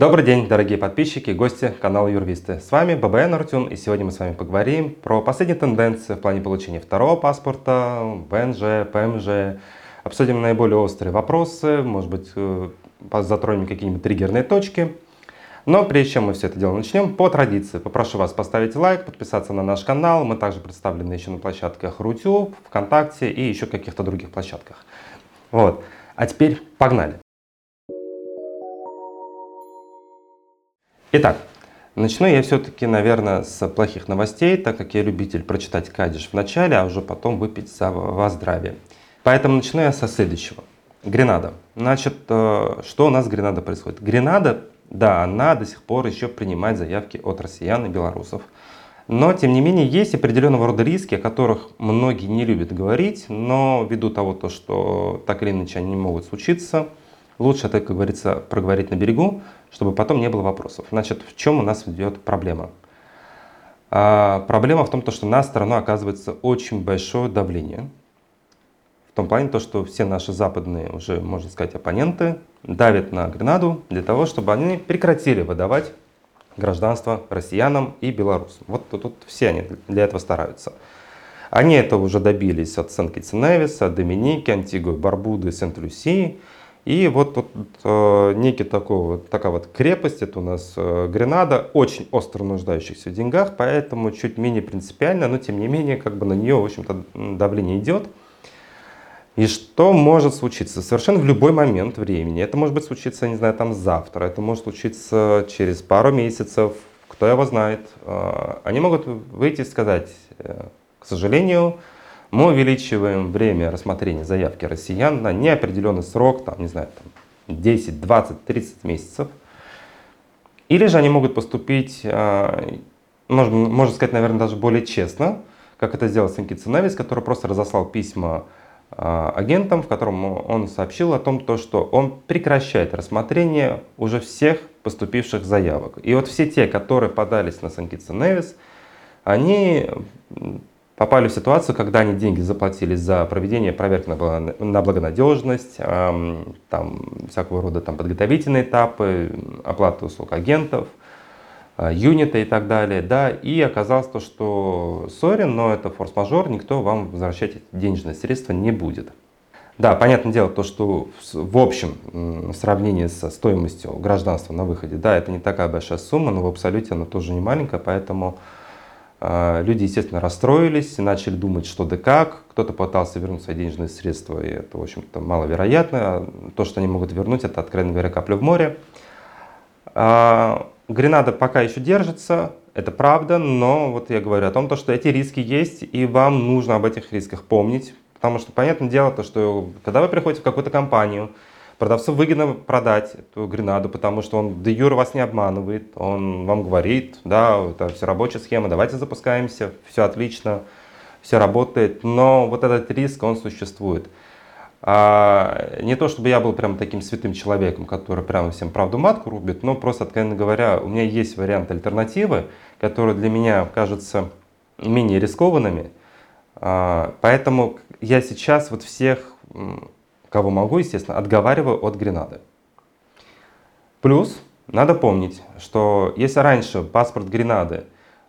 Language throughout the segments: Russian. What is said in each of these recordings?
Добрый день, дорогие подписчики, гости канала Юрвисты. С вами ББН Артюн, и сегодня мы с вами поговорим про последние тенденции в плане получения второго паспорта, ВНЖ, ПМЖ. Обсудим наиболее острые вопросы, может быть, э, затронем какие-нибудь триггерные точки. Но прежде чем мы все это дело начнем, по традиции попрошу вас поставить лайк, подписаться на наш канал. Мы также представлены еще на площадках Рутюб, ВКонтакте и еще каких-то других площадках. Вот. А теперь погнали. Итак, начну я все-таки, наверное, с плохих новостей, так как я любитель прочитать кадиш в начале, а уже потом выпить за вас здравие. Поэтому начну я со следующего. Гренада. Значит, э, что у нас с Гренада происходит? Гренада, да, она до сих пор еще принимает заявки от россиян и белорусов. Но, тем не менее, есть определенного рода риски, о которых многие не любят говорить, но ввиду того, то, что так или иначе они могут случиться, лучше это, как говорится, проговорить на берегу, чтобы потом не было вопросов. Значит, в чем у нас идет проблема? А, проблема в том, что на страну оказывается очень большое давление. В том плане, то, что все наши западные, уже, можно сказать, оппоненты давят на Гренаду для того, чтобы они прекратили выдавать гражданство россиянам и белорусам. Вот тут, тут все они для этого стараются. Они это уже добились от Сен-Китс-Невиса, Доминики, Антигуи, Барбуды, Сент-Люсии. И вот тут э, некий такой вот, такая вот крепость, это у нас э, Гренада, очень остро нуждающихся в деньгах, поэтому чуть менее принципиально, но тем не менее как бы на нее, в общем-то, давление идет. И что может случиться? Совершенно в любой момент времени. Это может быть случиться, не знаю, там завтра, это может случиться через пару месяцев, кто его знает. Э, они могут выйти и сказать, э, к сожалению, мы увеличиваем время рассмотрения заявки россиян на неопределенный срок, там, не знаю, там, 10, 20, 30 месяцев. Или же они могут поступить, а, можно, можно сказать, наверное, даже более честно, как это сделал Сенкит Цинавис, который просто разослал письма а, агентам, в котором он сообщил о том, то, что он прекращает рассмотрение уже всех поступивших заявок. И вот все те, которые подались на Санкица Невис, они попали в ситуацию, когда они деньги заплатили за проведение проверки на благонадежность, там всякого рода там, подготовительные этапы, оплату услуг агентов, а, юнита и так далее, да, и оказалось то, что сори, но это форс-мажор, никто вам возвращать денежные средства не будет. Да, понятное дело, то, что в общем в сравнении со стоимостью гражданства на выходе, да, это не такая большая сумма, но в абсолюте она тоже не маленькая, поэтому люди, естественно, расстроились, начали думать, что да как. Кто-то пытался вернуть свои денежные средства, и это, в общем-то, маловероятно. То, что они могут вернуть, это, откровенно говоря, капля в море. А, Гренада пока еще держится, это правда, но вот я говорю о том, что эти риски есть, и вам нужно об этих рисках помнить. Потому что, понятное дело, то, что когда вы приходите в какую-то компанию, Продавцу выгодно продать эту гренаду, потому что он де юр вас не обманывает, он вам говорит, да, это все рабочая схема, давайте запускаемся, все отлично, все работает, но вот этот риск, он существует. А, не то, чтобы я был прям таким святым человеком, который прямо всем правду матку рубит, но просто, откровенно говоря, у меня есть вариант альтернативы, которые для меня кажутся менее рискованными. А, поэтому я сейчас вот всех кого могу, естественно, отговариваю от гренады. Плюс надо помнить, что если раньше паспорт гренады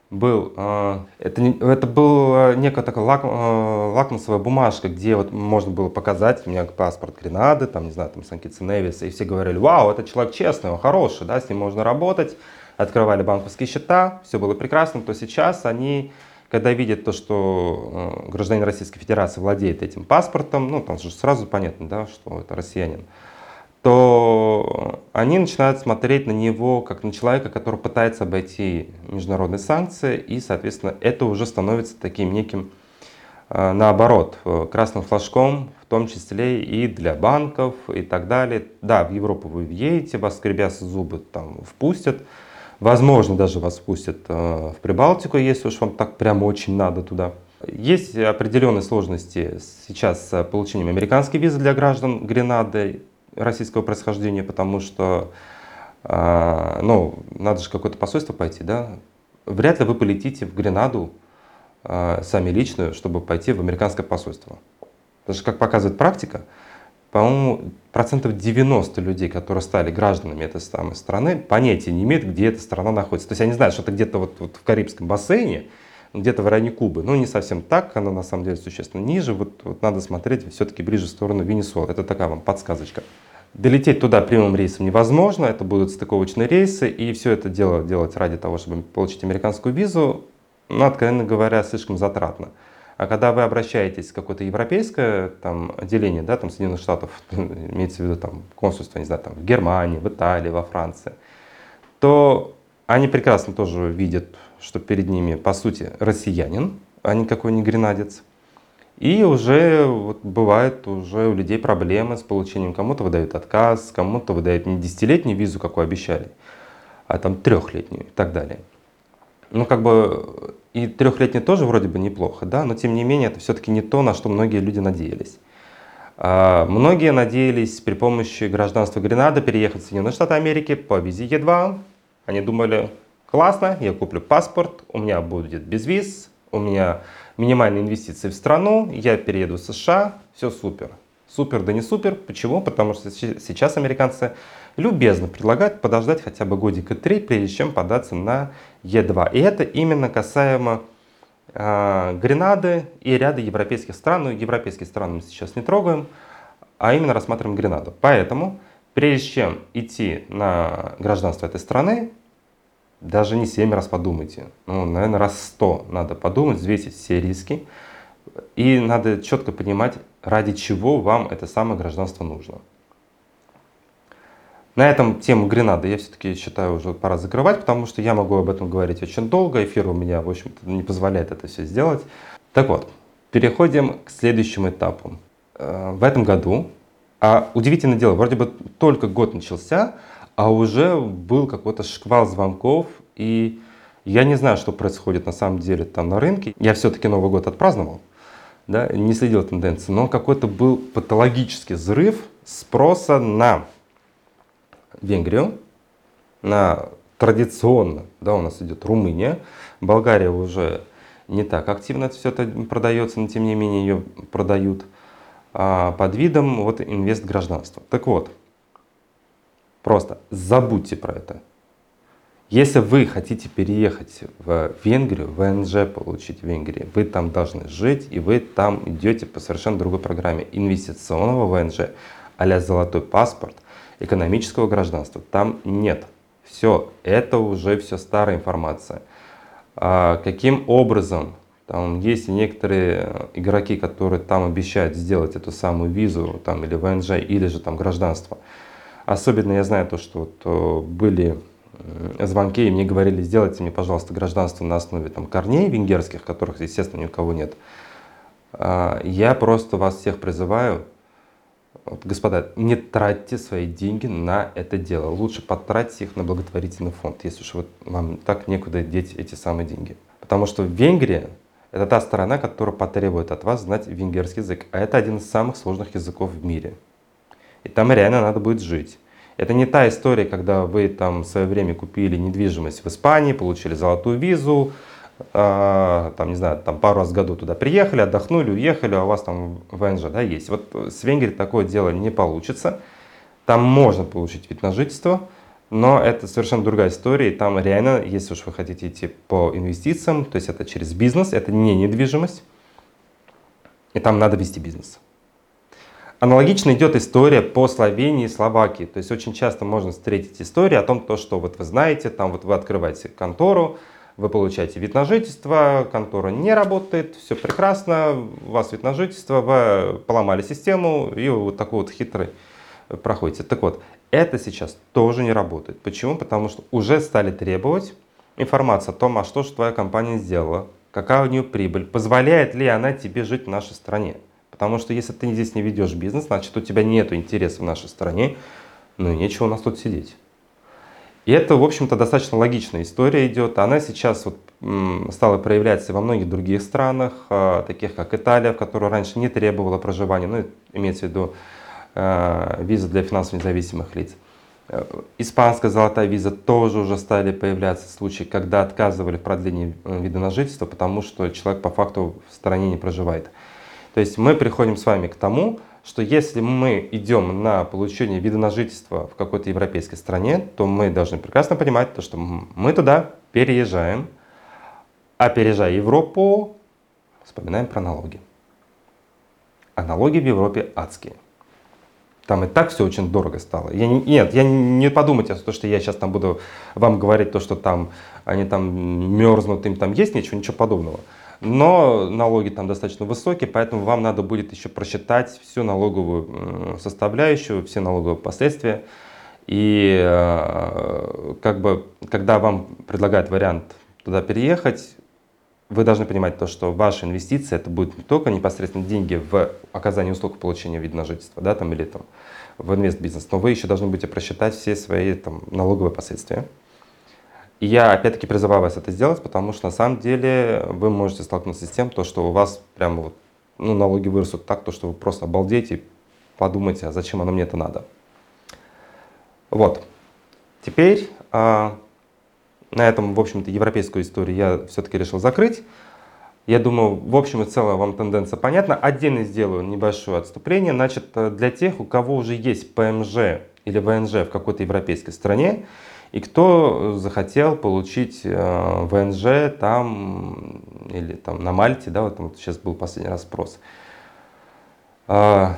был, э, это, это был э, некая такая лак, э, лакмусовая бумажка, где вот можно было показать у меня паспорт Гренады, там, не знаю, там, Невиса, и все говорили, вау, это человек честный, он хороший, да, с ним можно работать, открывали банковские счета, все было прекрасно, то сейчас они когда видят то, что э, гражданин Российской Федерации владеет этим паспортом, ну, там же сразу понятно, да, что это россиянин, то они начинают смотреть на него как на человека, который пытается обойти международные санкции, и, соответственно, это уже становится таким неким, э, наоборот, э, красным флажком, в том числе и для банков и так далее. Да, в Европу вы въедете, вас скребя зубы там впустят, Возможно, даже вас пустят э, в Прибалтику, если уж вам так прямо очень надо туда. Есть определенные сложности сейчас с получением американской визы для граждан Гренады российского происхождения, потому что э, ну, надо же какое-то посольство пойти, да? Вряд ли вы полетите в Гренаду э, сами лично, чтобы пойти в американское посольство. Потому что, как показывает практика, по-моему, процентов 90 людей, которые стали гражданами этой самой страны, понятия не имеют, где эта страна находится. То есть они знают, что это где-то вот, вот в Карибском бассейне, где-то в районе Кубы. Ну, не совсем так, она на самом деле существенно ниже. Вот, вот надо смотреть все-таки ближе в сторону Венесуэлы. Это такая вам подсказочка. Долететь туда прямым рейсом невозможно, это будут стыковочные рейсы, и все это дело делать ради того, чтобы получить американскую визу, ну, откровенно говоря, слишком затратно. А когда вы обращаетесь в какое-то европейское там, отделение, да, там Соединенных Штатов, имеется в виду там консульство, не знаю, там в Германии, в Италии, во Франции, то они прекрасно тоже видят, что перед ними, по сути, россиянин, а никакой не гренадец. И уже вот, бывает уже у людей проблемы с получением. Кому-то выдают отказ, кому-то выдают не десятилетнюю визу, какую обещали, а там трехлетнюю и так далее. Ну, как бы и трехлетний тоже вроде бы неплохо, да, но тем не менее это все-таки не то, на что многие люди надеялись. А, многие надеялись при помощи гражданства Гренады переехать в Соединенные Штаты Америки по визе Е2. Они думали, классно, я куплю паспорт, у меня будет без виз, у меня минимальные инвестиции в страну, я перееду в США, все супер. Супер да не супер. Почему? Потому что сейчас американцы любезно предлагают подождать хотя бы годика три, прежде чем податься на Е2. И это именно касаемо э, Гренады и ряда европейских стран. Ну, европейские страны мы сейчас не трогаем, а именно рассматриваем Гренаду. Поэтому, прежде чем идти на гражданство этой страны, даже не 7 раз подумайте. Ну, наверное, раз 100 надо подумать, взвесить все риски. И надо четко понимать, ради чего вам это самое гражданство нужно. На этом тему Гренады я все-таки считаю уже пора закрывать, потому что я могу об этом говорить очень долго. Эфир у меня, в общем-то, не позволяет это все сделать. Так вот, переходим к следующему этапу. Э, в этом году, а удивительное дело, вроде бы только год начался, а уже был какой-то шквал звонков, и я не знаю, что происходит на самом деле там на рынке. Я все-таки Новый год отпраздновал, да, не следил тенденции, но какой-то был патологический взрыв спроса на Венгрию, на традиционно, да, у нас идет Румыния, Болгария уже не так активно все это продается, но тем не менее ее продают а, под видом вот инвест гражданства. Так вот, Просто забудьте про это. Если вы хотите переехать в Венгрию, ВНЖ получить в Венгрии, вы там должны жить, и вы там идете по совершенно другой программе инвестиционного ВНЖ, а золотой паспорт, экономического гражданства. Там нет. Все, это уже все старая информация. А каким образом, там есть некоторые игроки, которые там обещают сделать эту самую визу, там, или ВНЖ, или же там гражданство – Особенно я знаю то, что вот э, были э, звонки, и мне говорили, сделайте мне, пожалуйста, гражданство на основе там, корней венгерских, которых, естественно, ни у кого нет. А, я просто вас всех призываю, вот, господа, не тратьте свои деньги на это дело. Лучше потратьте их на благотворительный фонд, если уж вот вам так некуда деть эти самые деньги. Потому что Венгрия – это та сторона, которая потребует от вас знать венгерский язык. А это один из самых сложных языков в мире и там реально надо будет жить. Это не та история, когда вы там в свое время купили недвижимость в Испании, получили золотую визу, там, не знаю, там пару раз в году туда приехали, отдохнули, уехали, а у вас там ВНЖ да, есть. Вот с Венгрией такое дело не получится. Там можно получить вид на жительство, но это совершенно другая история. И там реально, если уж вы хотите идти по инвестициям, то есть это через бизнес, это не недвижимость, и там надо вести бизнес. Аналогично идет история по Словении и Словакии. То есть очень часто можно встретить истории о том, то, что вот вы знаете, там вот вы открываете контору, вы получаете вид на жительство, контора не работает, все прекрасно, у вас вид на жительство, вы поломали систему и вот такой вот хитрый проходите. Так вот, это сейчас тоже не работает. Почему? Потому что уже стали требовать информацию о том, а что же твоя компания сделала, какая у нее прибыль, позволяет ли она тебе жить в нашей стране. Потому что если ты здесь не ведешь бизнес, значит у тебя нет интереса в нашей стране, ну и нечего у нас тут сидеть. И это, в общем-то, достаточно логичная история идет. Она сейчас вот стала проявляться во многих других странах, а, таких как Италия, в которой раньше не требовала проживания, ну, имеется в виду э, виза для финансово независимых лиц. Э, испанская золотая виза тоже уже стали появляться случаи, когда отказывали в продлении э, вида на жительство, потому что человек по факту в стране не проживает. То есть мы приходим с вами к тому, что если мы идем на получение вида на жительство в какой-то европейской стране, то мы должны прекрасно понимать, то, что мы туда переезжаем, а переезжая Европу, вспоминаем про налоги. А налоги в Европе адские. Там и так все очень дорого стало. Я не, нет, я не подумайте, то, что я сейчас там буду вам говорить, то, что там они там мерзнут, им там есть ничего, ничего подобного. Но налоги там достаточно высокие, поэтому вам надо будет еще просчитать всю налоговую составляющую, все налоговые последствия. И э, как бы, когда вам предлагают вариант туда переехать, вы должны понимать то, что ваша инвестиция это будет не только непосредственно деньги в оказание услуг получения вида на жительство, да, там, или там, в инвестбизнес, но вы еще должны будете просчитать все свои там, налоговые последствия. Я опять-таки призываю вас это сделать, потому что на самом деле вы можете столкнуться с тем, то, что у вас прямо вот, ну, налоги вырастут так, то, что вы просто обалдеете и подумайте, а зачем оно мне это надо. Вот. Теперь а, на этом, в общем-то, европейскую историю я все-таки решил закрыть. Я думаю, в общем и целом вам тенденция понятна. Отдельно сделаю небольшое отступление. Значит, для тех, у кого уже есть ПМЖ или ВНЖ в какой-то европейской стране, и кто захотел получить э, ВНЖ там или там на Мальте, да, вот, вот сейчас был последний раз спрос. Э,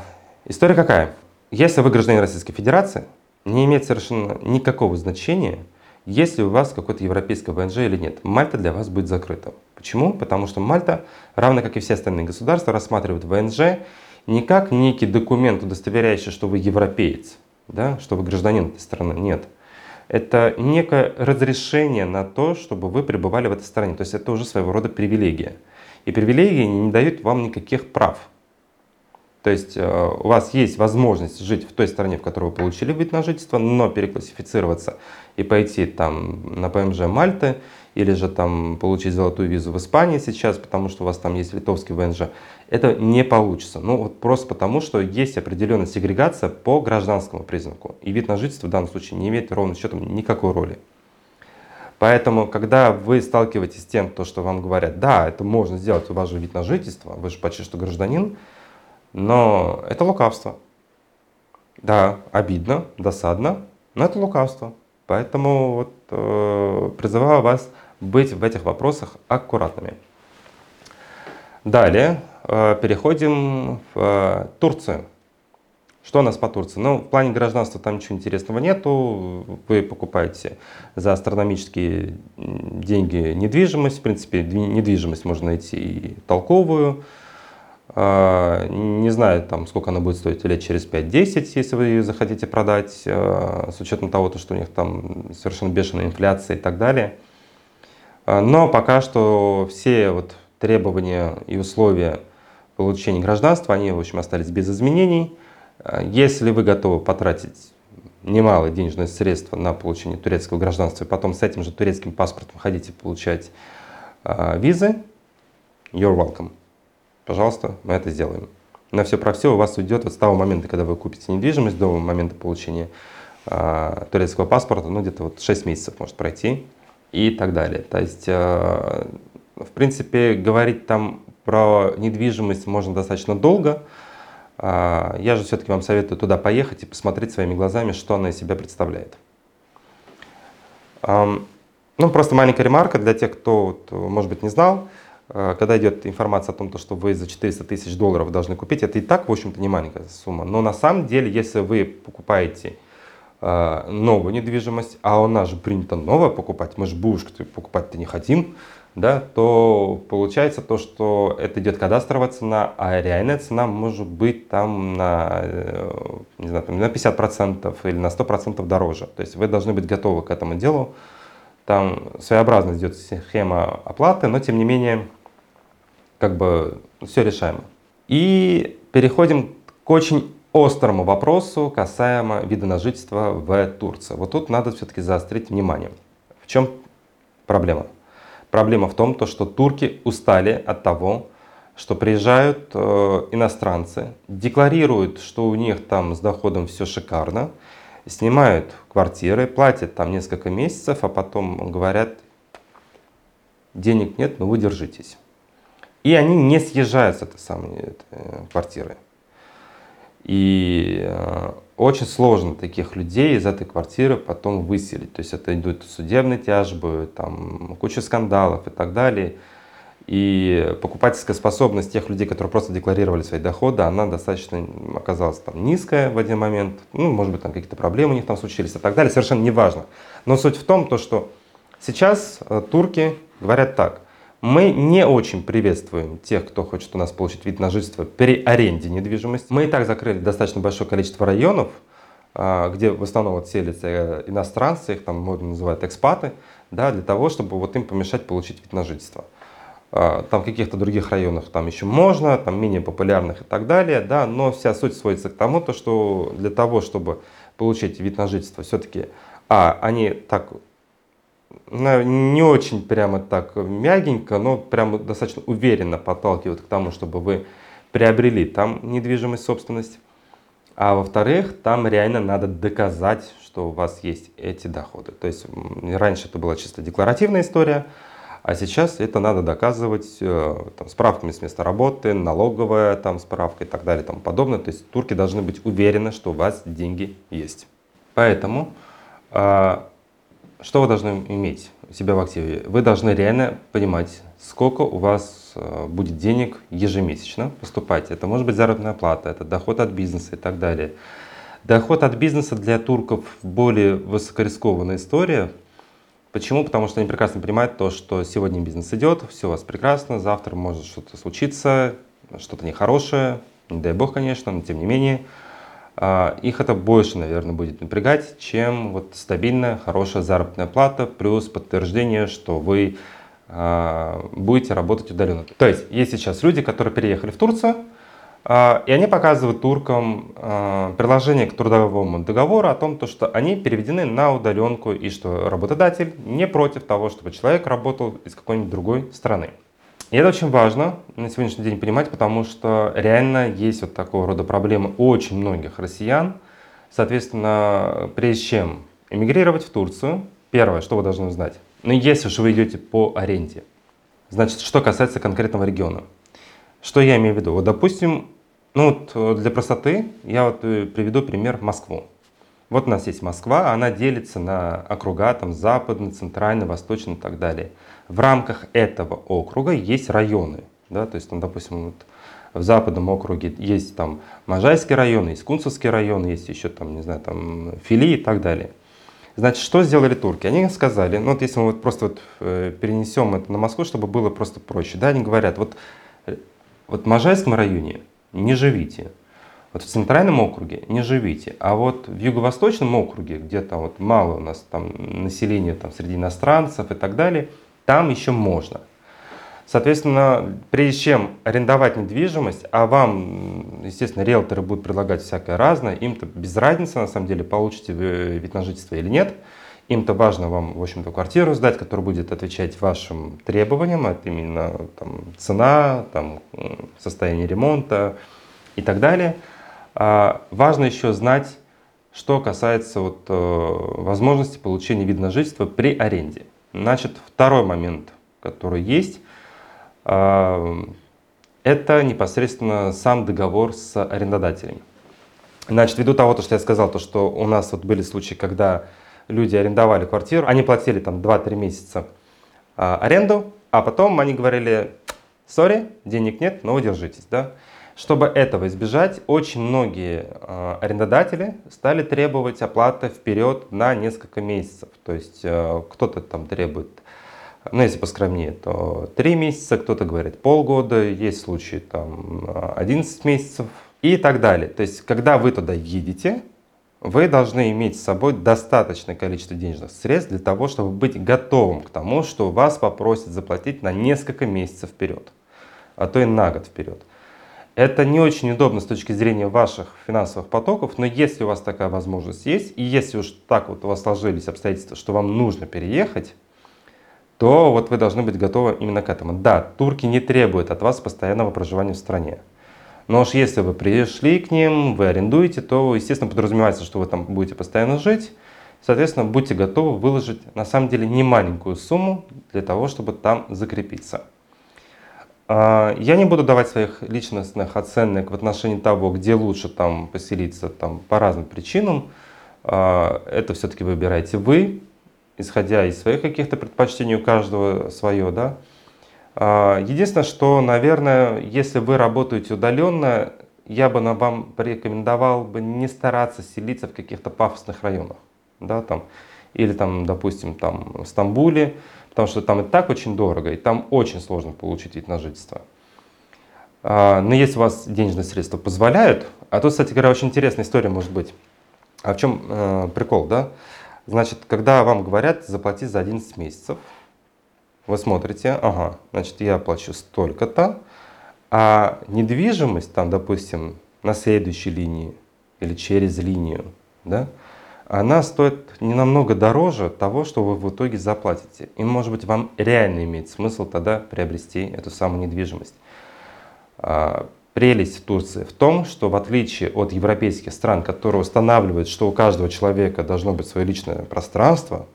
история какая? Если вы гражданин Российской Федерации, не имеет совершенно никакого значения, если у вас какой-то европейский ВНЖ или нет. Мальта для вас будет закрыта. Почему? Потому что Мальта, равно как и все остальные государства, рассматривает ВНЖ не как некий документ, удостоверяющий, что вы европеец, да, что вы гражданин этой страны. Нет это некое разрешение на то, чтобы вы пребывали в этой стране. То есть это уже своего рода привилегия. И привилегии не дают вам никаких прав. То есть э, у вас есть возможность жить в той стране, в которой вы получили вид на жительство, но переклассифицироваться и пойти там на ПМЖ Мальты или же там получить золотую визу в Испании сейчас, потому что у вас там есть литовский ВНЖ, это не получится. Ну вот просто потому, что есть определенная сегрегация по гражданскому признаку. И вид на жительство в данном случае не имеет ровно счетом никакой роли. Поэтому, когда вы сталкиваетесь с тем, то, что вам говорят, да, это можно сделать, у вас же вид на жительство, вы же почти что гражданин, но это лукавство. Да, обидно, досадно, но это лукавство. Поэтому вот, э, призываю вас быть в этих вопросах аккуратными. Далее э, переходим в э, Турцию. Что у нас по Турции? Ну, в плане гражданства там ничего интересного нету. Вы покупаете за астрономические деньги недвижимость. В принципе, недвижимость можно найти и толковую. Э, не знаю, там, сколько она будет стоить лет через 5-10, если вы ее захотите продать, с учетом того, что у них там совершенно бешеная инфляция и так далее. Э, но пока что все вот требования и условия получения гражданства, они, в общем, остались без изменений. Если вы готовы потратить немалые денежные средства на получение турецкого гражданства, и потом с этим же турецким паспортом хотите получать визы, you're welcome пожалуйста, мы это сделаем. На все про все у вас уйдет вот с того момента, когда вы купите недвижимость, до момента получения э, турецкого паспорта, ну где-то вот 6 месяцев может пройти и так далее. То есть, э, в принципе, говорить там про недвижимость можно достаточно долго. Э, я же все-таки вам советую туда поехать и посмотреть своими глазами, что она из себя представляет. Э, ну, просто маленькая ремарка для тех, кто, может быть, не знал. Э, когда идет информация о том, что вы за 400 тысяч долларов должны купить, это и так, в общем-то, не маленькая сумма. Но на самом деле, если вы покупаете э, новую недвижимость, а у нас же принято новое покупать, мы же бушку покупать-то не хотим, да, то получается то, что это идет кадастровая цена, а реальная цена может быть там на, э, не знаю, на 50% или на 100% дороже. То есть вы должны быть готовы к этому делу. Там своеобразно идет схема оплаты, но тем не менее как бы все решаемо. И переходим к очень острому вопросу касаемо вида на жительство в Турции. Вот тут надо все-таки заострить внимание. В чем проблема? Проблема в том, то, что турки устали от того, что приезжают э, иностранцы, декларируют, что у них там с доходом все шикарно, снимают квартиры, платят там несколько месяцев, а потом говорят, денег нет, но вы держитесь. И они не съезжают с этой самой этой квартиры. И э, очень сложно таких людей из этой квартиры потом выселить. То есть это идут судебные тяжбы, там куча скандалов и так далее. И покупательская способность тех людей, которые просто декларировали свои доходы, она достаточно оказалась там низкая в один момент. Ну, может быть, там какие-то проблемы у них там случились и так далее. Совершенно неважно. Но суть в том, то, что сейчас э, турки говорят так. Мы не очень приветствуем тех, кто хочет у нас получить вид на жительство при аренде недвижимости. Мы и так закрыли достаточно большое количество районов, а, где в основном вот селятся э, иностранцы, их там можно называть экспаты, да, для того, чтобы вот им помешать получить вид на жительство. А, там в каких-то других районах там еще можно, там менее популярных и так далее, да, но вся суть сводится к тому, то, что для того, чтобы получить вид на жительство, все-таки, а, они так, не очень прямо так мягенько, но прямо достаточно уверенно подталкивают к тому, чтобы вы приобрели там недвижимость, собственность. А во-вторых, там реально надо доказать, что у вас есть эти доходы. То есть раньше это была чисто декларативная история, а сейчас это надо доказывать э, там, справками с места работы, налоговая там, справка и так далее и тому подобное. То есть турки должны быть уверены, что у вас деньги есть. Поэтому а, что вы должны иметь у себя в активе? Вы должны реально понимать, сколько у вас э, будет денег ежемесячно поступать. Это может быть заработная плата, это доход от бизнеса и так далее. Доход от бизнеса для турков более высокорискованная история, Почему? Потому что они прекрасно понимают то, что сегодня бизнес идет, все у вас прекрасно, завтра может что-то случиться, что-то нехорошее, не дай бог, конечно, но тем не менее. А, их это больше, наверное, будет напрягать, чем вот стабильная, хорошая заработная плата, плюс подтверждение, что вы а, будете работать удаленно. То есть есть сейчас люди, которые переехали в Турцию, а, и они показывают туркам приложение к трудовому договору о том, что они переведены на удаленку и что работодатель не против того, чтобы человек работал из какой-нибудь другой страны. И это очень важно на сегодняшний день понимать, потому что реально есть вот такого рода проблемы у очень многих россиян. Соответственно, прежде чем эмигрировать в Турцию, первое, что вы должны знать, ну если же вы идете по аренде, значит, что касается конкретного региона. Что я имею в виду? Вот, допустим, ну вот э, для простоты я вот э, приведу пример Москву. Вот у нас есть Москва, она делится на округа, там западный, центральный, восточный и так далее. В рамках этого округа есть районы, да, то есть там, допустим, вот в западном округе есть там Можайский район, есть Кунцевский район, есть еще там, не знаю, там Фили и так далее. Значит, что сделали турки? Они сказали, ну вот если мы вот просто вот э, перенесем это на Москву, чтобы было просто проще, да, они говорят, вот, вот в Можайском районе не живите. Вот в центральном округе не живите, а вот в юго-восточном округе, где там вот мало у нас там населения там, среди иностранцев и так далее, там еще можно. Соответственно, прежде чем арендовать недвижимость, а вам, естественно, риэлторы будут предлагать всякое разное, им-то без разницы, на самом деле, получите вы вид на жительство или нет. Им-то важно вам, в общем-то, квартиру сдать, которая будет отвечать вашим требованиям, это именно там, цена, там, состояние ремонта и так далее. А важно еще знать, что касается вот, э, возможности получения вида на жительство при аренде. Значит, второй момент, который есть, э, это непосредственно сам договор с арендодателем. Значит, ввиду того, что я сказал, то, что у нас вот были случаи, когда люди арендовали квартиру, они платили там 2-3 месяца а, аренду, а потом они говорили, сори, денег нет, но вы держитесь, да. Чтобы этого избежать, очень многие э, арендодатели стали требовать оплаты вперед на несколько месяцев. То есть э, кто-то там требует, ну если поскромнее, то 3 месяца, кто-то говорит полгода, есть случаи там 11 месяцев и так далее. То есть когда вы туда едете, вы должны иметь с собой достаточное количество денежных средств для того, чтобы быть готовым к тому, что вас попросят заплатить на несколько месяцев вперед, а то и на год вперед. Это не очень удобно с точки зрения ваших финансовых потоков, но если у вас такая возможность есть, и если уж так вот у вас сложились обстоятельства, что вам нужно переехать, то вот вы должны быть готовы именно к этому. Да, турки не требуют от вас постоянного проживания в стране. Но уж если вы пришли к ним, вы арендуете, то, естественно, подразумевается, что вы там будете постоянно жить. Соответственно, будьте готовы выложить, на самом деле, не маленькую сумму для того, чтобы там закрепиться. А, я не буду давать своих личностных оценок в отношении того, где лучше там поселиться там, по разным причинам. А, это все-таки выбираете вы, исходя из своих каких-то предпочтений, у каждого свое, да. А, единственное, что, наверное, если вы работаете удаленно, я бы вам порекомендовал бы не стараться селиться в каких-то пафосных районах, да, там, или там, допустим, там в Стамбуле, потому что там и так очень дорого, и там очень сложно получить вид на жительство. А, но если у вас денежные средства позволяют, а тут, кстати говоря, очень интересная история может быть. А в чем э, прикол, да? Значит, когда вам говорят заплатить за 11 месяцев, вы смотрите, ага, значит, я плачу столько-то, а недвижимость, там, допустим, на следующей линии или через линию, да, она стоит не намного дороже того, что вы в итоге заплатите. И, может быть, вам реально имеет смысл тогда приобрести эту самую недвижимость. А, прелесть Турции в том, что в отличие от европейских стран, которые устанавливают, что у каждого человека должно быть свое личное пространство,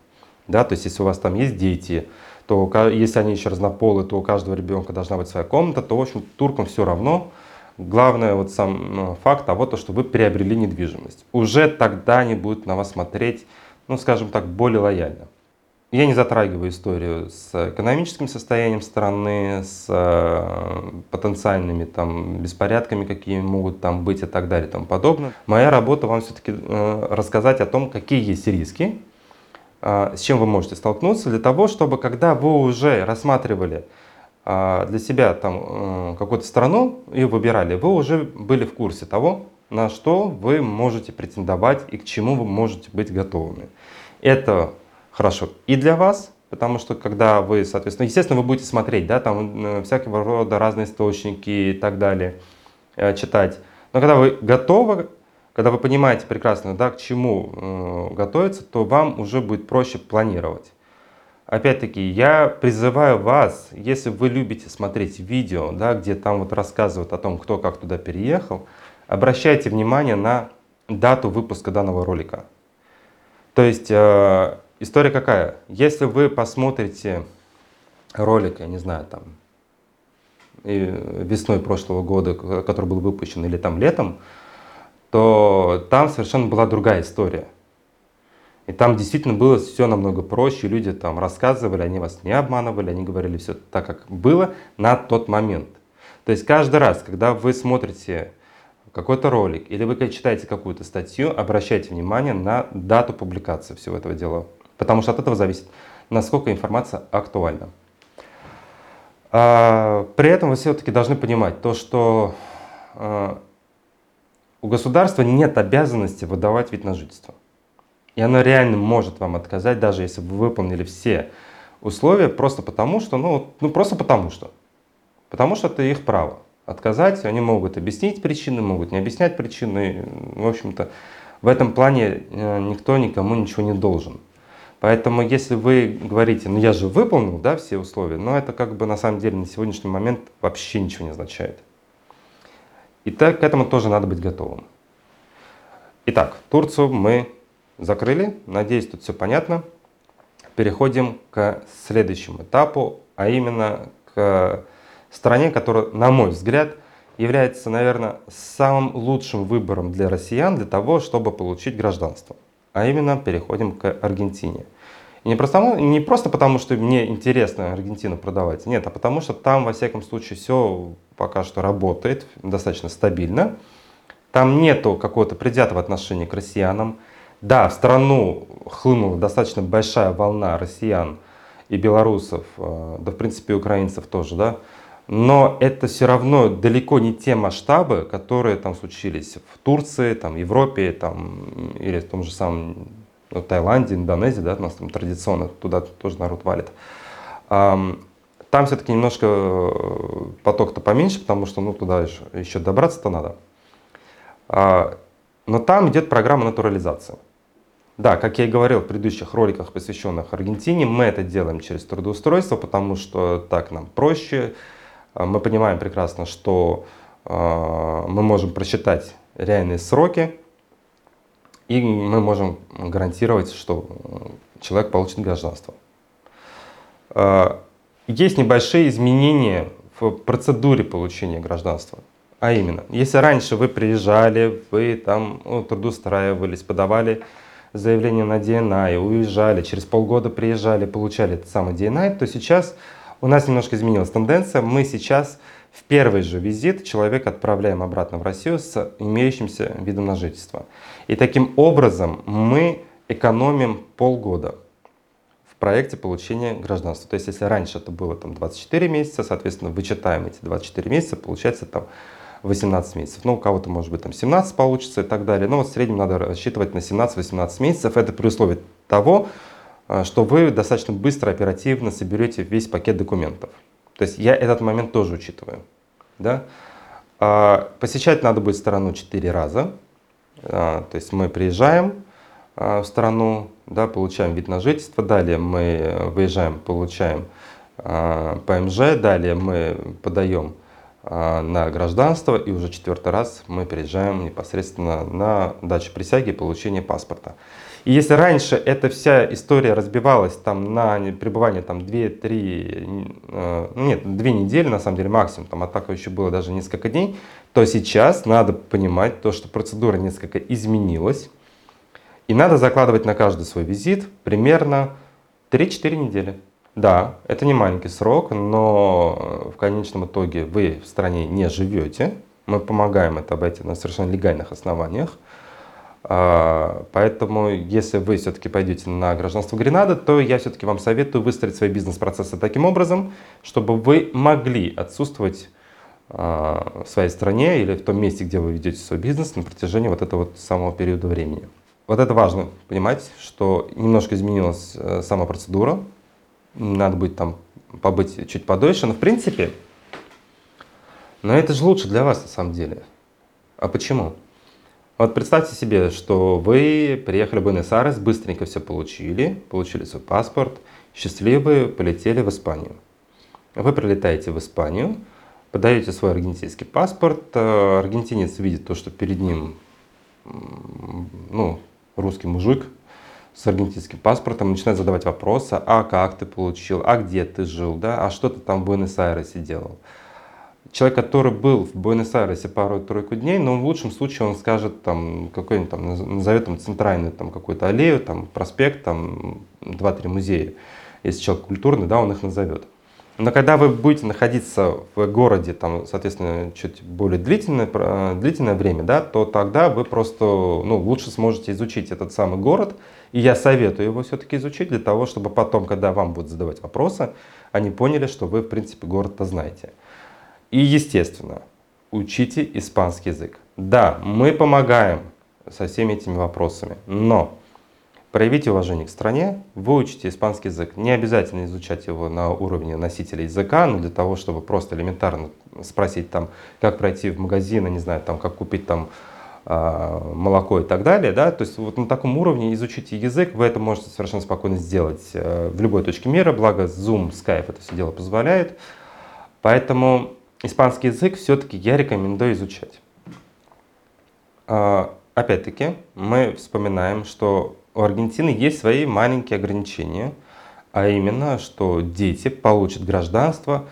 да, то есть если у вас там есть дети, то если они еще разнополы, то у каждого ребенка должна быть своя комната, то, в общем, туркам все равно. Главное вот сам ну, факт того, то, что вы приобрели недвижимость. Уже тогда они будут на вас смотреть, ну, скажем так, более лояльно. Я не затрагиваю историю с экономическим состоянием страны, с э, потенциальными там, беспорядками, какие могут там быть и так далее и тому подобное. Моя работа вам все-таки э, рассказать о том, какие есть риски, э, с чем вы можете столкнуться, для того, чтобы когда вы уже рассматривали для себя там, э, какую-то страну и выбирали, вы уже были в курсе того, на что вы можете претендовать и к чему вы можете быть готовыми. Это хорошо и для вас, потому что когда вы, соответственно, естественно, вы будете смотреть, да, там э, всякого рода разные источники и так далее, э, читать. Но когда вы готовы, когда вы понимаете прекрасно, да, к чему готовиться, то вам уже будет проще планировать. Опять-таки, я призываю вас, если вы любите смотреть видео, да, где там вот рассказывают о том, кто как туда переехал, обращайте внимание на дату выпуска данного ролика. То есть э, История какая? Если вы посмотрите ролик, я не знаю, там, весной прошлого года, который был выпущен, или там летом, то там совершенно была другая история. И там действительно было все намного проще, люди там рассказывали, они вас не обманывали, они говорили все так, как было на тот момент. То есть каждый раз, когда вы смотрите какой-то ролик или вы читаете какую-то статью, обращайте внимание на дату публикации всего этого дела потому что от этого зависит, насколько информация актуальна. А, при этом вы все-таки должны понимать то, что а, у государства нет обязанности выдавать вид на жительство. И оно реально может вам отказать, даже если вы выполнили все условия, просто потому что, ну, ну просто потому что. Потому что это их право. Отказать, они могут объяснить причины, могут не объяснять причины. В общем-то, в этом плане э, никто никому ничего не должен. Поэтому если вы говорите, ну я же выполнил да, все условия, но это как бы на самом деле на сегодняшний момент вообще ничего не означает. И так, к этому тоже надо быть готовым. Итак, Турцию мы закрыли. Надеюсь, тут все понятно. Переходим к следующему этапу, а именно к стране, которая, на мой взгляд, является, наверное, самым лучшим выбором для россиян для того, чтобы получить гражданство а именно переходим к Аргентине. И не просто, не просто потому, что мне интересно Аргентину продавать, нет, а потому что там, во всяком случае, все пока что работает достаточно стабильно. Там нету какого-то предвзятого отношения к россиянам. Да, в страну хлынула достаточно большая волна россиян и белорусов, э, да, в принципе, и украинцев тоже, да, но это все равно далеко не те масштабы, которые там случились в Турции, там, Европе там, или в том же самом ну, Таиланде, Индонезии, да, у нас там традиционно туда тоже народ валит. Там все-таки немножко э, поток-то поменьше, потому что ну, туда еще, еще добраться-то надо. А, но там идет программа натурализации. Да, как я и говорил в предыдущих роликах, посвященных Аргентине, мы это делаем через трудоустройство, потому что так нам проще, а, мы понимаем прекрасно, что а, мы можем просчитать реальные сроки, и мы можем гарантировать, что человек получит гражданство. Есть небольшие изменения в процедуре получения гражданства. А именно, если раньше вы приезжали, вы там ну, трудоустраивались, подавали заявление на DNI, уезжали, через полгода приезжали, получали этот самый DNI, то сейчас у нас немножко изменилась тенденция. Мы сейчас в первый же визит человека отправляем обратно в Россию с имеющимся видом на жительство. И таким образом мы экономим полгода в проекте получения гражданства. То есть если раньше это было там 24 месяца, соответственно, вычитаем эти 24 месяца, получается там 18 месяцев. Ну, у кого-то, может быть, там 17 получится и так далее. Но вот в среднем надо рассчитывать на 17-18 месяцев. Это при условии того, э, что вы достаточно быстро, оперативно соберете весь пакет документов. То есть я этот момент тоже учитываю. Да? А, посещать надо будет страну 4 раза. А, то есть мы приезжаем а, в страну, да, получаем вид на жительство, далее мы выезжаем, получаем ПМЖ, далее мы подаем на гражданство, и уже четвертый раз мы приезжаем непосредственно на дачу присяги и получение паспорта. И если раньше эта вся история разбивалась там на пребывание там 2-3, э, ну нет, 2 недели на самом деле максимум, там атака еще было даже несколько дней, то сейчас надо понимать то, что процедура несколько изменилась. И надо закладывать на каждый свой визит примерно 3-4 недели. Да, это не маленький срок, но в конечном итоге вы в стране не живете. Мы помогаем это обойти на совершенно легальных основаниях. А, поэтому, если вы все-таки пойдете на гражданство Гренады, то я все-таки вам советую выстроить свои бизнес-процессы таким образом, чтобы вы могли отсутствовать а, в своей стране или в том месте, где вы ведете свой бизнес на протяжении вот этого вот самого периода времени. Вот это важно понимать, что немножко изменилась э, сама процедура, надо будет там побыть чуть подольше, но в принципе, но это же лучше для вас на самом деле. А почему? Вот представьте себе, что вы приехали в Буэнос-Айрес, быстренько все получили, получили свой паспорт, счастливые полетели в Испанию. Вы прилетаете в Испанию, подаете свой аргентинский паспорт, э, аргентинец видит то, что перед ним ну, русский мужик с аргентинским паспортом, начинает задавать вопросы, а как ты получил, а где ты жил, да, а что ты там в Буэнос-Айресе делал человек, который был в Буэнос-Айресе пару-тройку дней, но в лучшем случае он скажет, там, какой-нибудь там, назовет там центральную там, какую-то аллею, там, проспект, там, два-три музея. Если человек культурный, да, он их назовет. Но когда вы будете находиться в городе, там, соответственно, чуть более длительное, длительное время, да, то тогда вы просто ну, лучше сможете изучить этот самый город. И я советую его все-таки изучить для того, чтобы потом, когда вам будут задавать вопросы, они поняли, что вы, в принципе, город-то знаете. И, естественно, учите испанский язык. Да, мы помогаем со всеми этими вопросами, но проявите уважение к стране, выучите испанский язык. Не обязательно изучать его на уровне носителя языка, но для того, чтобы просто элементарно спросить там, как пройти в магазин, не знаю, там, как купить там а, молоко и так далее, да, то есть вот на таком уровне изучите язык, вы это можете совершенно спокойно сделать э, в любой точке мира, благо Zoom, Skype это все дело позволяет. Поэтому испанский язык все-таки я рекомендую изучать. А, опять-таки, мы вспоминаем, что у Аргентины есть свои маленькие ограничения, а именно, что дети получат гражданство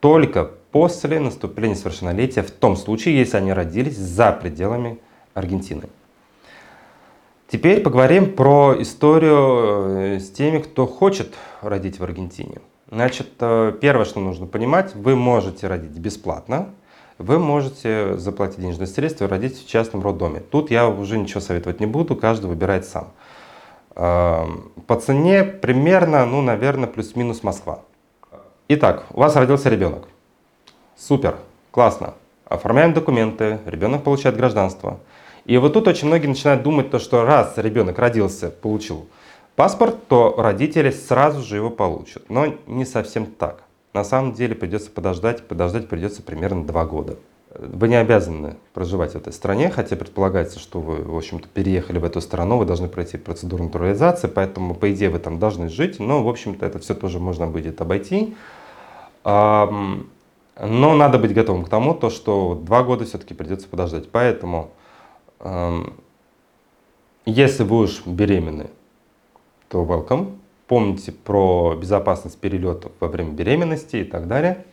только после наступления совершеннолетия, в том случае, если они родились за пределами Аргентины. Теперь поговорим про историю э, с теми, кто хочет родить в Аргентине. Значит, э, первое, что нужно понимать, вы можете родить бесплатно, вы можете заплатить денежные средства и родить в частном роддоме. Тут я уже ничего советовать не буду, каждый выбирает сам. Эм, по цене примерно, ну, наверное, плюс-минус Москва. Итак, у вас родился ребенок. Супер, классно. Оформляем документы, ребенок получает гражданство. И вот тут очень многие начинают думать, то, что раз ребенок родился, получил паспорт, то родители сразу же его получат. Но не совсем так. На самом деле придется подождать, подождать придется примерно два года. Вы не обязаны проживать в этой стране, хотя предполагается, что вы, в общем-то, переехали в эту страну, вы должны пройти процедуру натурализации, поэтому, по идее, вы там должны жить, но, в общем-то, это все тоже можно будет обойти. Но надо быть готовым к тому, то, что два года все-таки придется подождать. Поэтому, если вы уж беременны, то welcome. Помните про безопасность перелетов во время беременности и так далее.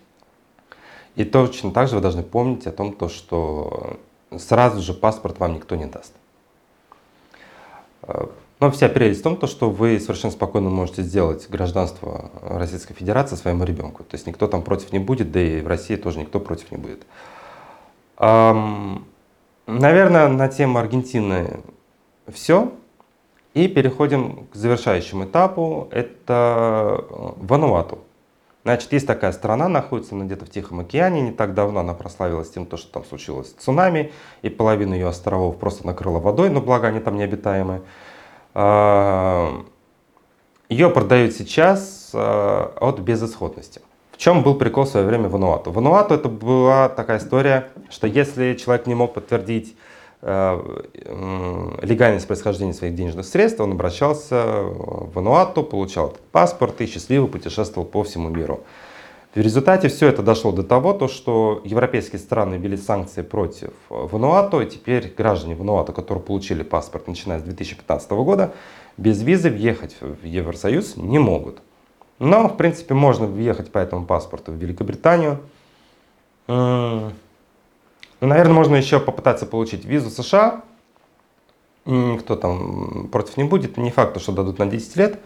И точно так же вы должны помнить о том, то, что сразу же паспорт вам никто не даст. Но вся прелесть в том, то, что вы совершенно спокойно можете сделать гражданство Российской Федерации своему ребенку. То есть никто там против не будет, да и в России тоже никто против не будет. Наверное, на тему Аргентины все. И переходим к завершающему этапу. Это э, Вануату. Значит, есть такая страна, находится она где-то в Тихом океане. Не так давно она прославилась тем, что там случилось цунами, и половину ее островов просто накрыло водой, но благо они там необитаемые. А, ее продают сейчас а, от безысходности. В чем был прикол в свое время Вануату? Вануату это была такая история, что если человек не мог подтвердить легальность происхождения своих денежных средств, он обращался в Вануату, получал этот паспорт и счастливо путешествовал по всему миру. В результате все это дошло до того, то, что европейские страны ввели санкции против Вануату, и теперь граждане Вануату, которые получили паспорт начиная с 2015 года, без визы въехать в Евросоюз не могут. Но, в принципе, можно въехать по этому паспорту в Великобританию. Ну, наверное, можно еще попытаться получить визу США. Никто там против не будет. Не факт, что дадут на 10 лет.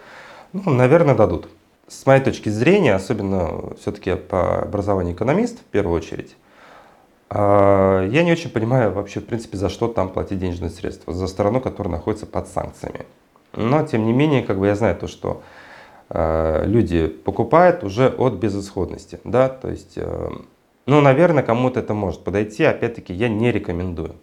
Ну, наверное, дадут с моей точки зрения, особенно все-таки по образованию экономист в первую очередь, а, я не очень понимаю вообще, в принципе, за что там платить денежные средства, за страну, которая находится под санкциями. Но, тем не менее, как бы я знаю то, что э, люди покупают уже от безысходности, да, то есть, э, ну, наверное, кому-то это может подойти, опять-таки, я не рекомендую.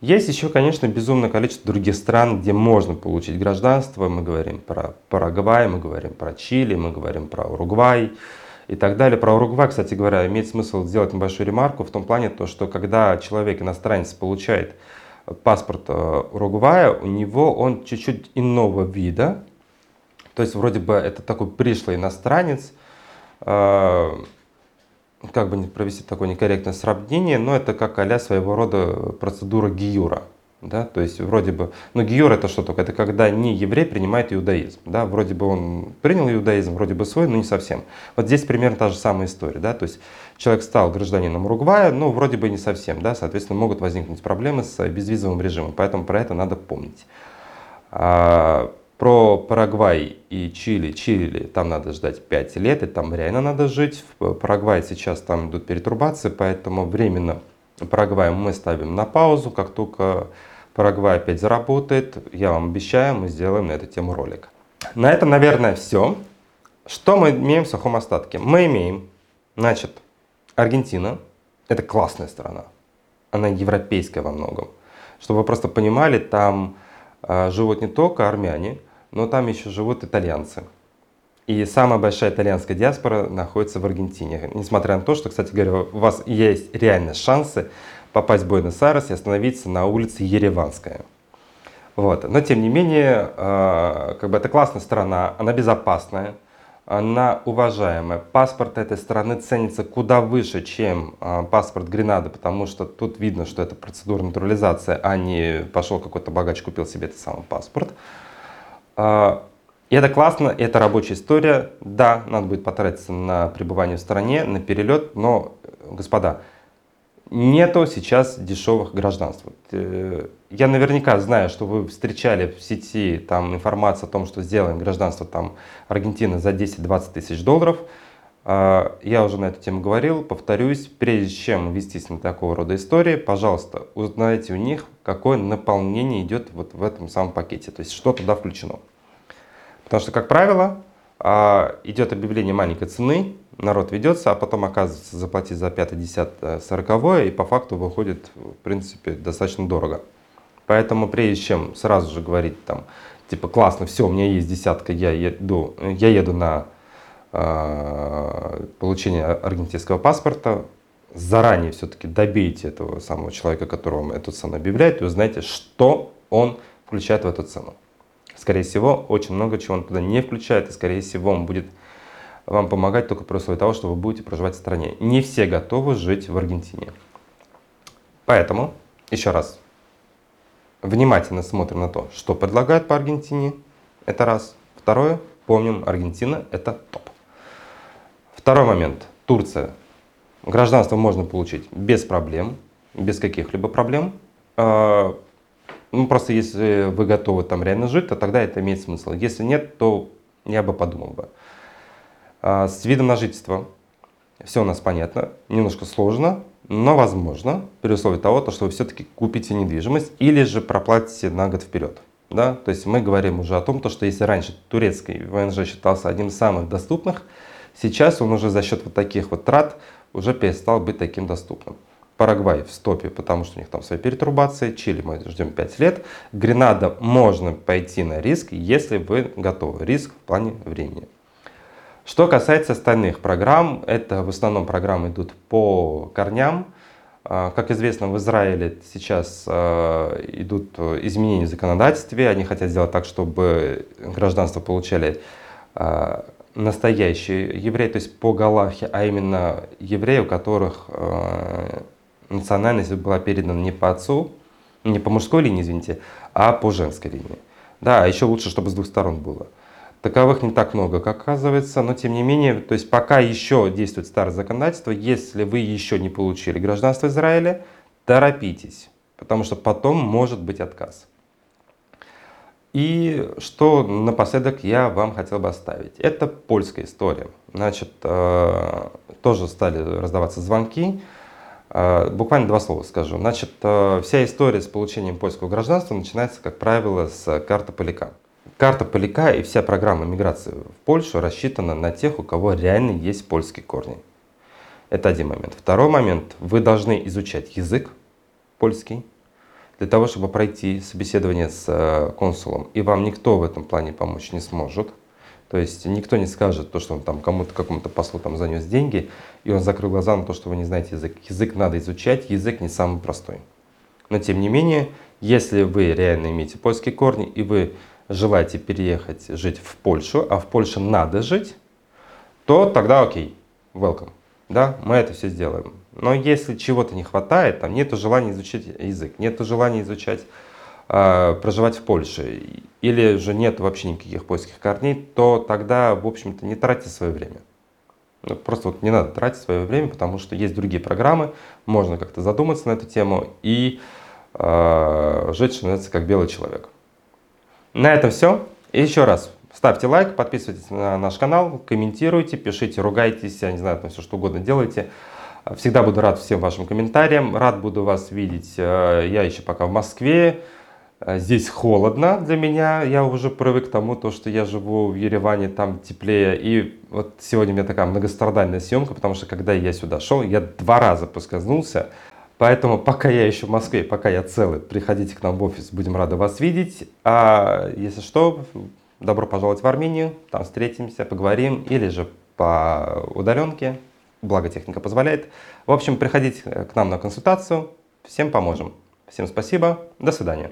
Есть еще, конечно, безумное количество других стран, где можно получить гражданство. Мы говорим про Парагвай, мы говорим про Чили, мы говорим про Уругвай и так далее. Про Уругвай, кстати говоря, имеет смысл сделать небольшую ремарку в том плане, то, что когда человек, иностранец, получает паспорт э, Уругвая, у него он чуть-чуть иного вида. То есть вроде бы это такой пришлый иностранец, э, как бы не провести такое некорректное сравнение, но это как а своего рода процедура гиюра. Да, то есть вроде бы, но ну, гиюр это что только? Это когда не еврей принимает иудаизм. Да, вроде бы он принял иудаизм, вроде бы свой, но не совсем. Вот здесь примерно та же самая история. Да, то есть человек стал гражданином Уругвая, но вроде бы не совсем. Да, соответственно, могут возникнуть проблемы с безвизовым режимом, поэтому про это надо помнить. Про Парагвай и Чили. Чили там надо ждать 5 лет, и там реально надо жить. В Парагвае сейчас там идут перетурбации, поэтому временно Парагвай мы ставим на паузу. Как только Парагвай опять заработает, я вам обещаю, мы сделаем на эту тему ролик. На этом, наверное, все. Что мы имеем в сухом остатке? Мы имеем, значит, Аргентина. Это классная страна. Она европейская во многом. Чтобы вы просто понимали, там а, живут не только армяне, но там еще живут итальянцы. И самая большая итальянская диаспора находится в Аргентине. Несмотря на то, что, кстати говоря, у вас есть реальные шансы попасть в Буэнос-Айрес и остановиться на улице Ереванская. Вот. Но тем не менее, а, как бы это классная страна, она безопасная, она уважаемая. Паспорт этой страны ценится куда выше, чем а, паспорт Гренады, потому что тут видно, что это процедура натурализации, а не пошел какой-то богач, купил себе этот самый паспорт. А, это классно, это рабочая история. Да, надо будет потратиться на пребывание в стране, на перелет, но, господа, нету сейчас дешевых гражданств. Э, я наверняка знаю, что вы встречали в сети там информацию о том, что сделаем гражданство там Аргентины за 10-20 тысяч долларов. А, я уже на эту тему говорил, повторюсь, прежде чем вестись на такого рода истории, пожалуйста, узнайте у них, какое наполнение идет вот в этом самом пакете, то есть что туда включено. Потому что, как правило, а, идет объявление маленькой цены, народ ведется, а потом оказывается заплатить за 5, 10, 40, и по факту выходит, в принципе, достаточно дорого. Поэтому прежде чем сразу же говорить там, типа, классно, все, у меня есть десятка, я еду, я еду на э, получение аргентинского паспорта, заранее все-таки добейте этого самого человека, который вам эту цену объявляет, и узнаете, что он включает в эту цену. Скорее всего, очень много чего он туда не включает, и скорее всего он будет вам помогать только при условии того, что вы будете проживать в стране. Не все готовы жить в Аргентине. Поэтому, еще раз, внимательно смотрим на то, что предлагают по Аргентине. Это раз. Второе, помним, Аргентина это топ. Второй момент. Турция. Гражданство можно получить без проблем, без каких-либо проблем. А, ну, просто если вы готовы там реально жить, то тогда это имеет смысл. Если нет, то я бы подумал бы. А, с видом на жительство все у нас понятно, немножко сложно, но возможно, при условии того, то, что вы все-таки купите недвижимость или же проплатите на год вперед. Да? То есть мы говорим уже о том, то, что если раньше турецкий ВНЖ считался одним из самых доступных, сейчас он уже за счет вот таких вот трат уже перестал быть таким доступным. Парагвай в стопе, потому что у них там свои перетрубации. Чили мы ждем 5 лет. Гренада можно пойти на риск, если вы готовы. Риск в плане времени. Что касается остальных программ, это в основном программы идут по корням. А, как известно, в Израиле сейчас а, идут изменения в законодательстве. Они хотят сделать так, чтобы гражданство получали а, настоящие евреи, то есть по Галахе, а именно евреи, у которых э, национальность была передана не по отцу, не по мужской линии, извините, а по женской линии. Да, а еще лучше, чтобы с двух сторон было. Таковых не так много, как оказывается, но тем не менее, то есть пока еще действует старое законодательство, если вы еще не получили гражданство Израиля, торопитесь, потому что потом может быть отказ. И что напоследок я вам хотел бы оставить. Это польская история. Значит, э, тоже стали раздаваться звонки. Э, буквально два слова скажу. Значит, э, вся история с получением польского гражданства начинается, как правило, с карты поляка. Карта поляка и вся программа миграции в Польшу рассчитана на тех, у кого реально есть польские корни. Это один момент. Второй момент. Вы должны изучать язык польский, для того, чтобы пройти собеседование с э, консулом, и вам никто в этом плане помочь не сможет, то есть никто не скажет то, что он там кому-то, какому-то послу там занес деньги, и он закрыл глаза на то, что вы не знаете язык. Язык надо изучать, язык не самый простой. Но тем не менее, если вы реально имеете польские корни, и вы желаете переехать жить в Польшу, а в Польше надо жить, то тогда окей, welcome. Да, мы это все сделаем. Но если чего-то не хватает, там нет желания изучать язык, нет желания изучать, э, проживать в Польше, или же нет вообще никаких польских корней, то тогда, в общем-то, не тратьте свое время. Ну, просто вот не надо тратить свое время, потому что есть другие программы, можно как-то задуматься на эту тему и э, жить, называется, как белый человек. На этом все. И еще раз, ставьте лайк, подписывайтесь на наш канал, комментируйте, пишите, ругайтесь, я не знаю, там все что угодно делайте. Всегда буду рад всем вашим комментариям, рад буду вас видеть. Э, я еще пока в Москве, э, здесь холодно для меня, я уже привык к тому, то, что я живу в Ереване, там теплее. И вот сегодня у меня такая многострадальная съемка, потому что когда я сюда шел, я два раза поскользнулся. Поэтому пока я еще в Москве, пока я целый, приходите к нам в офис, будем рады вас видеть. А если что, добро пожаловать в Армению, там встретимся, поговорим, или же по удаленке благо техника позволяет. В общем, приходите к нам на консультацию, всем поможем. Всем спасибо, до свидания.